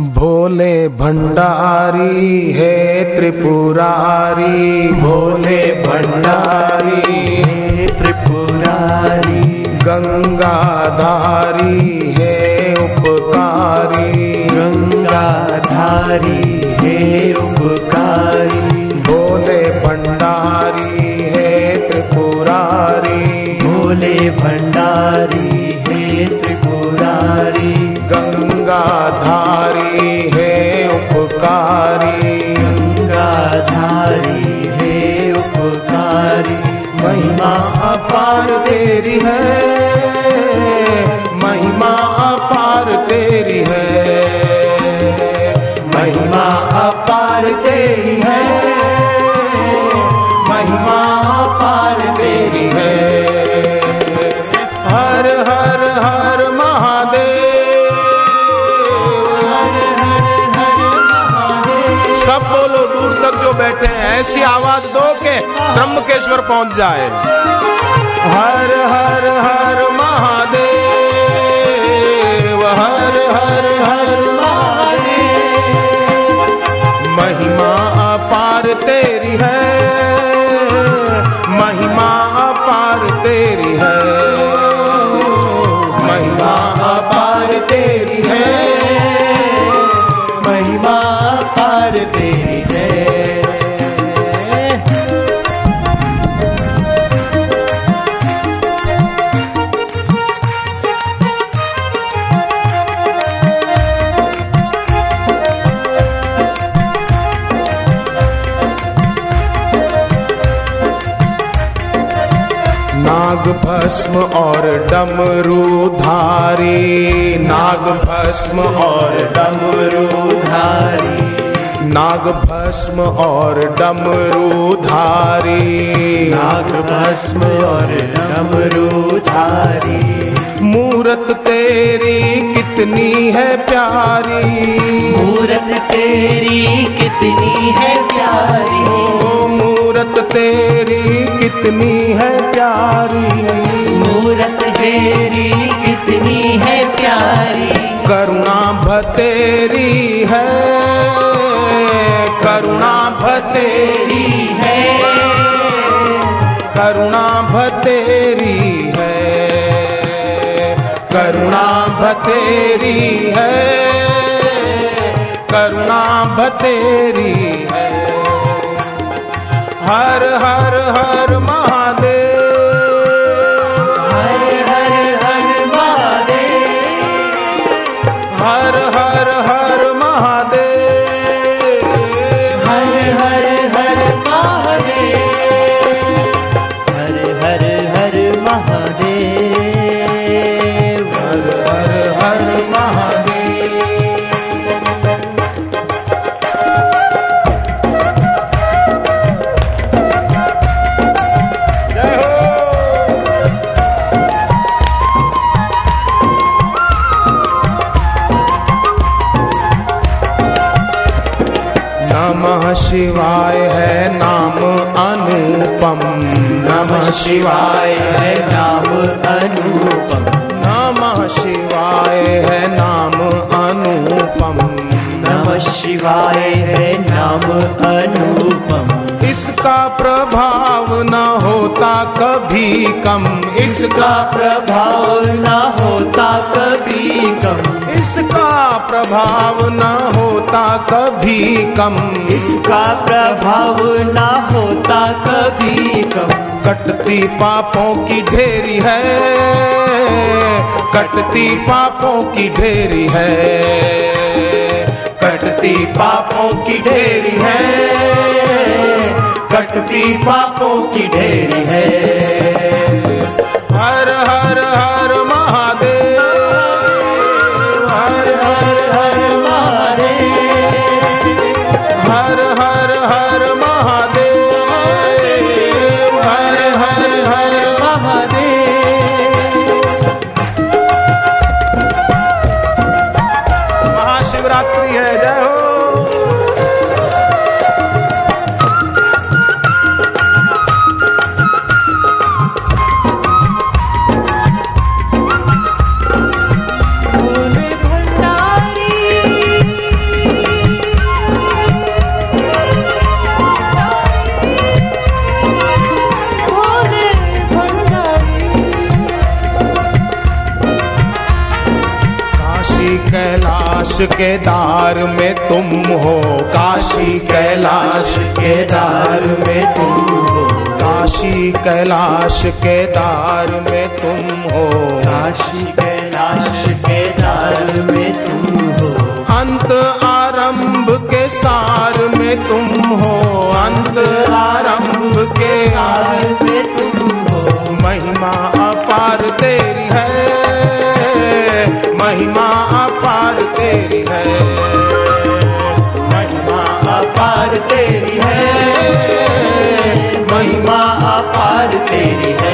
भोले भंडारी है त्रिपुरारी। भोले भंडारी हे त्रिपुरारी। गंगाधारी है उपकारी। गंगाधारी हे उपकारी। भोले भंडारी है त्रिपुरारी। भोले भंडारी हे त्रिपुरारी। गंगाधारी उपकारी गंगाधारी हे उपकारी, महिमा अपार तेरी है, महिमा अपार तेरी है, महिमा अपार तेरी है, महिमा अपार तेरी है। बैठे हैं, ऐसी आवाज़ दो के त्र्यंबकेश्वर पहुँच जाए। हर हर हर महादेव, हर हर हर महिमा अपार तेरी है, महिमा अपार तेरी है। भस्म और डमरू धारी। नाग भस्म और डमरू धारी। नाग भस्म और डमरू धारी। नाग भस्म और डमरू धारी। मूरत तेरी कितनी है प्यारी। मूरत तेरी कितनी है प्यारी। मूरत तेरी कितनी है प्यारी। मूरत तेरी कितनी है प्यारी। करुणा भतेरी है करुणा भतेरी है करुणा भतेरी है करुणा भतेरी है करुणा भतेरी है। हर हर हर महादेव शिवाय है नाम अनुपम। नमः शिवाय है नाम अनुपम। नमः शिवाय है नाम अनुपम। इसका प्रभाव न होता कभी कम। इसका प्रभाव न होता कभी कम। इसका प्रभाव न होता कभी कम। इसका प्रभाव न होता कभी कम। कटती पापों की ढेरी है, कटती पापों की ढेरी है, कटती पापों की ढेरी है, कटती पापों की ढेरी है। कैलाश के दार में तुम हो काशी कैलाश के दार में तुम हो काशी कैलाश के दार में तुम हो। काशी कैलाश के दार में तुम हो। अंत आरंभ के सार में तुम हो अंत आरंभ के दार तेरी है महिमा अपार तेरी है।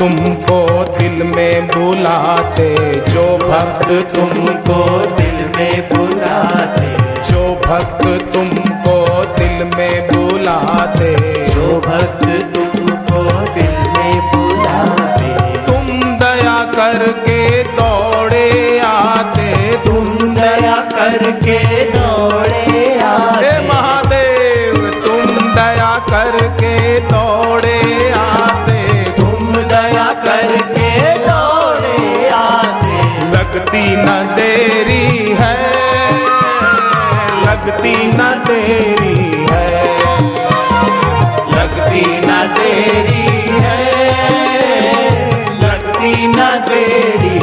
तुमको दिल में बुलाते जो भक्त तुमको न है। लगती न देरी है। लगती न देरी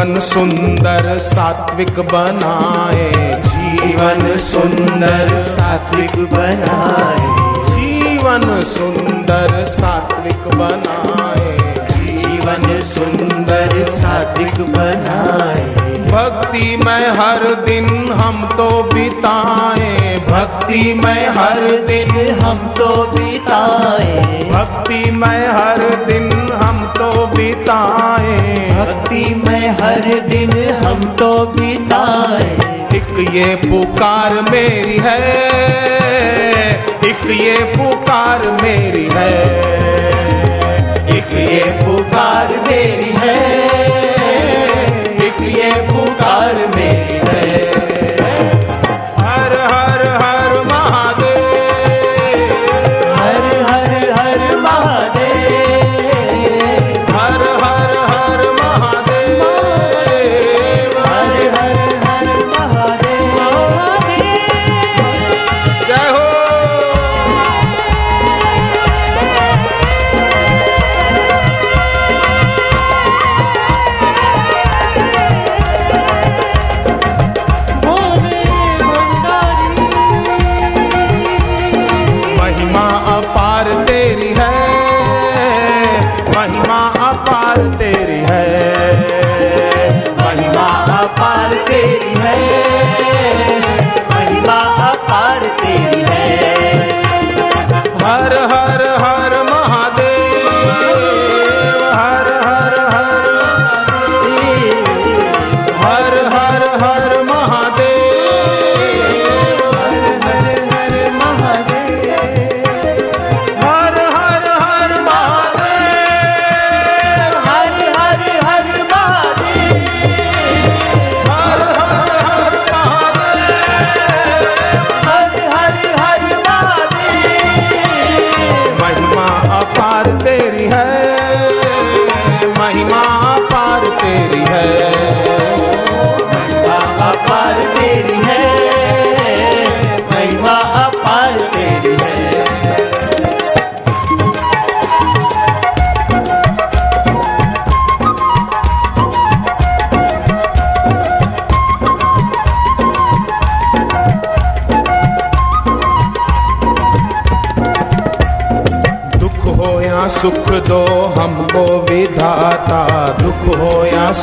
जीवन सुंदर सात्विक बनाए। जीवन सुंदर सात्विक बनाए। जीवन सुंदर सात्विक बनाए। जीवन सुंदर सात्विक बनाए। भक्ति में हर दिन हम तो बिताए। भक्ति में हर दिन हम तो बिताए। भक्ति में हर दिन हम तो बिताए। भक्ति में हर दिन हम तो बिताए। एक ये पुकार मेरी है एक ये पुकार मेरी है। ये पुकार मेरी है।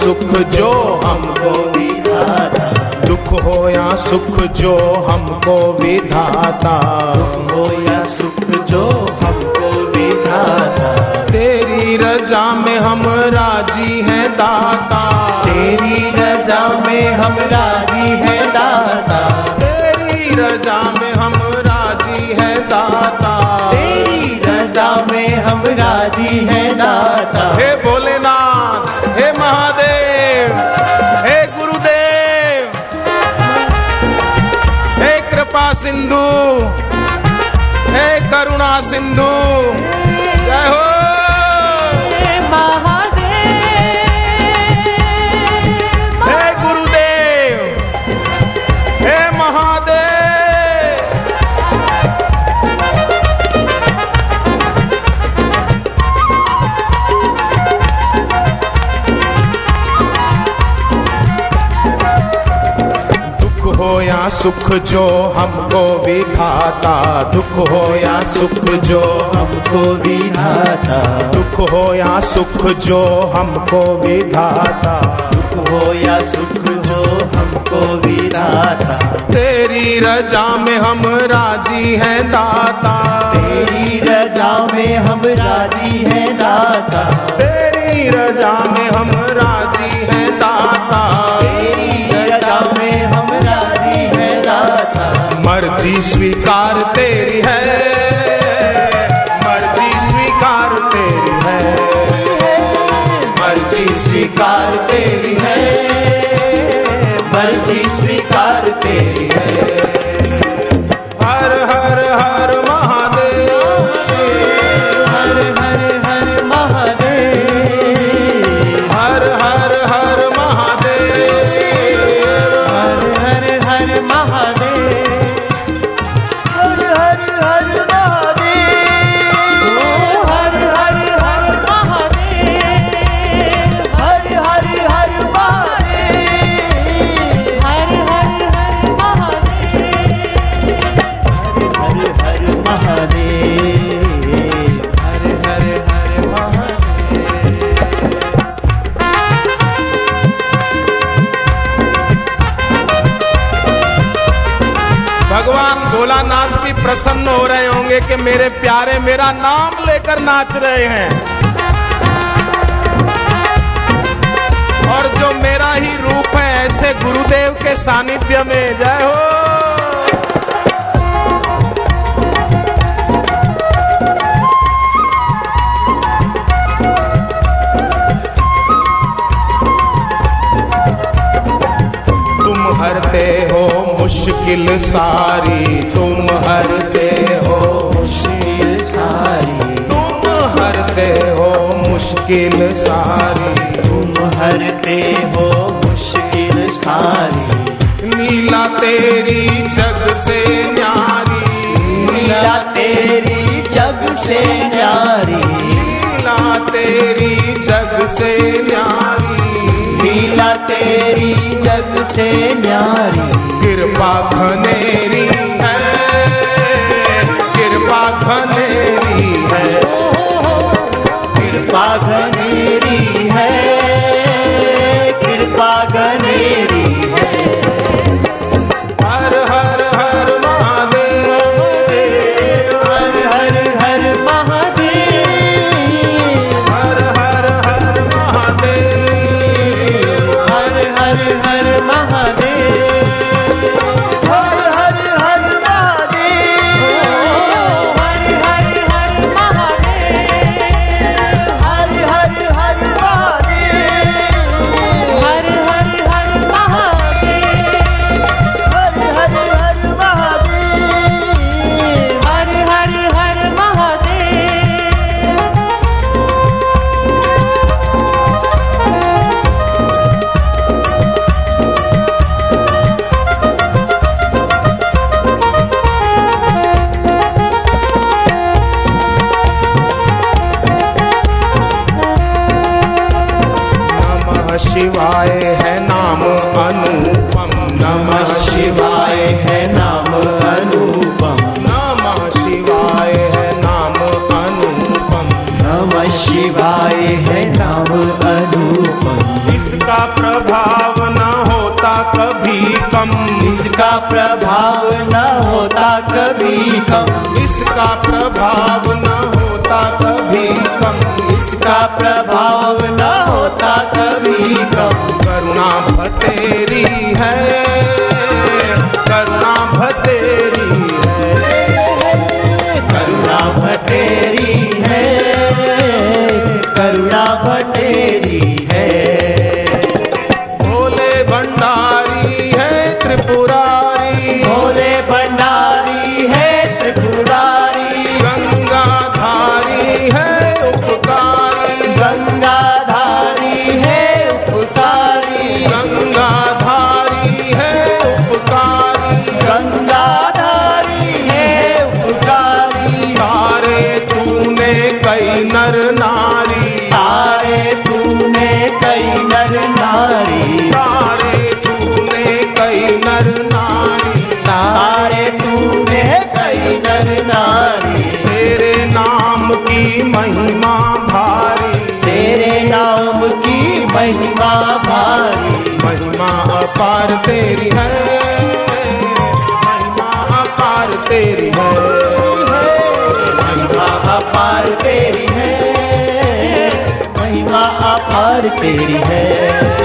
सुख जो हमको विधाता। दुख हो या सुख जो हमको विधाता। हो या सुख जो हमको विधाता। तेरी रजा में हम राज़ी हैं दाता। तेरी रजा में हम राज़ी हैं दाता। तेरी रजा में हम राज़ी हैं दाता। तेरी रजा में हम राज़ी है दाता। हे भोलेनाथ हे महादेव सिंधु। हे करुणा सिंधु। जय हो। सुख जो हमको विधाता दुख हो या सुख जो हमको विधाता दुख हो या सुख जो हमको विधाता दुख हो या सुख जो हमको विधाता तेरी रजा में हम राज़ी हैं दाता। तेरी रजा में हम राज़ी हैं दाता। तेरी रजा में हम राज़ी हैं दाता। मर्ज़ी स्वीकार तेरी है। मर्ज़ी स्वीकार तेरी है। मर्ज़ी स्वीकार तेरी है। मर्ज़ी स्वीकार तेरी है। हो रहे होंगे कि मेरे प्यारे मेरा नाम लेकर नाच रहे हैं। और जो मेरा ही रूप है, ऐसे गुरुदेव के सानिध्य में जय हो। तुम हरते हो मुश्किल सारी मुश्किल सारी। तुम हरते हो मुश्किल सारी। नीला तेरी जग से न्यारी। लीला तेरी जग से न्यारी। लीला तेरी जग से न्यारी। लीला तेरी जग से न्यारी। कृपा खनेरी है। कृपा खनेरी है। पाघने शिवाय है नाम अनुपम। नमः शिवाय है नाम अनुपम। नमः शिवाय है नाम अनुपम। नमः शिवाय है नाम अनुपम। इसका प्रभाव न होता कभी कम। इसका प्रभाव न होता कभी कम। इसका प्रभाव तेरी अपार तेरी है। महिमा अपार तेरी है। महिमा अपार तेरी है। महिमा अपार तेरी है।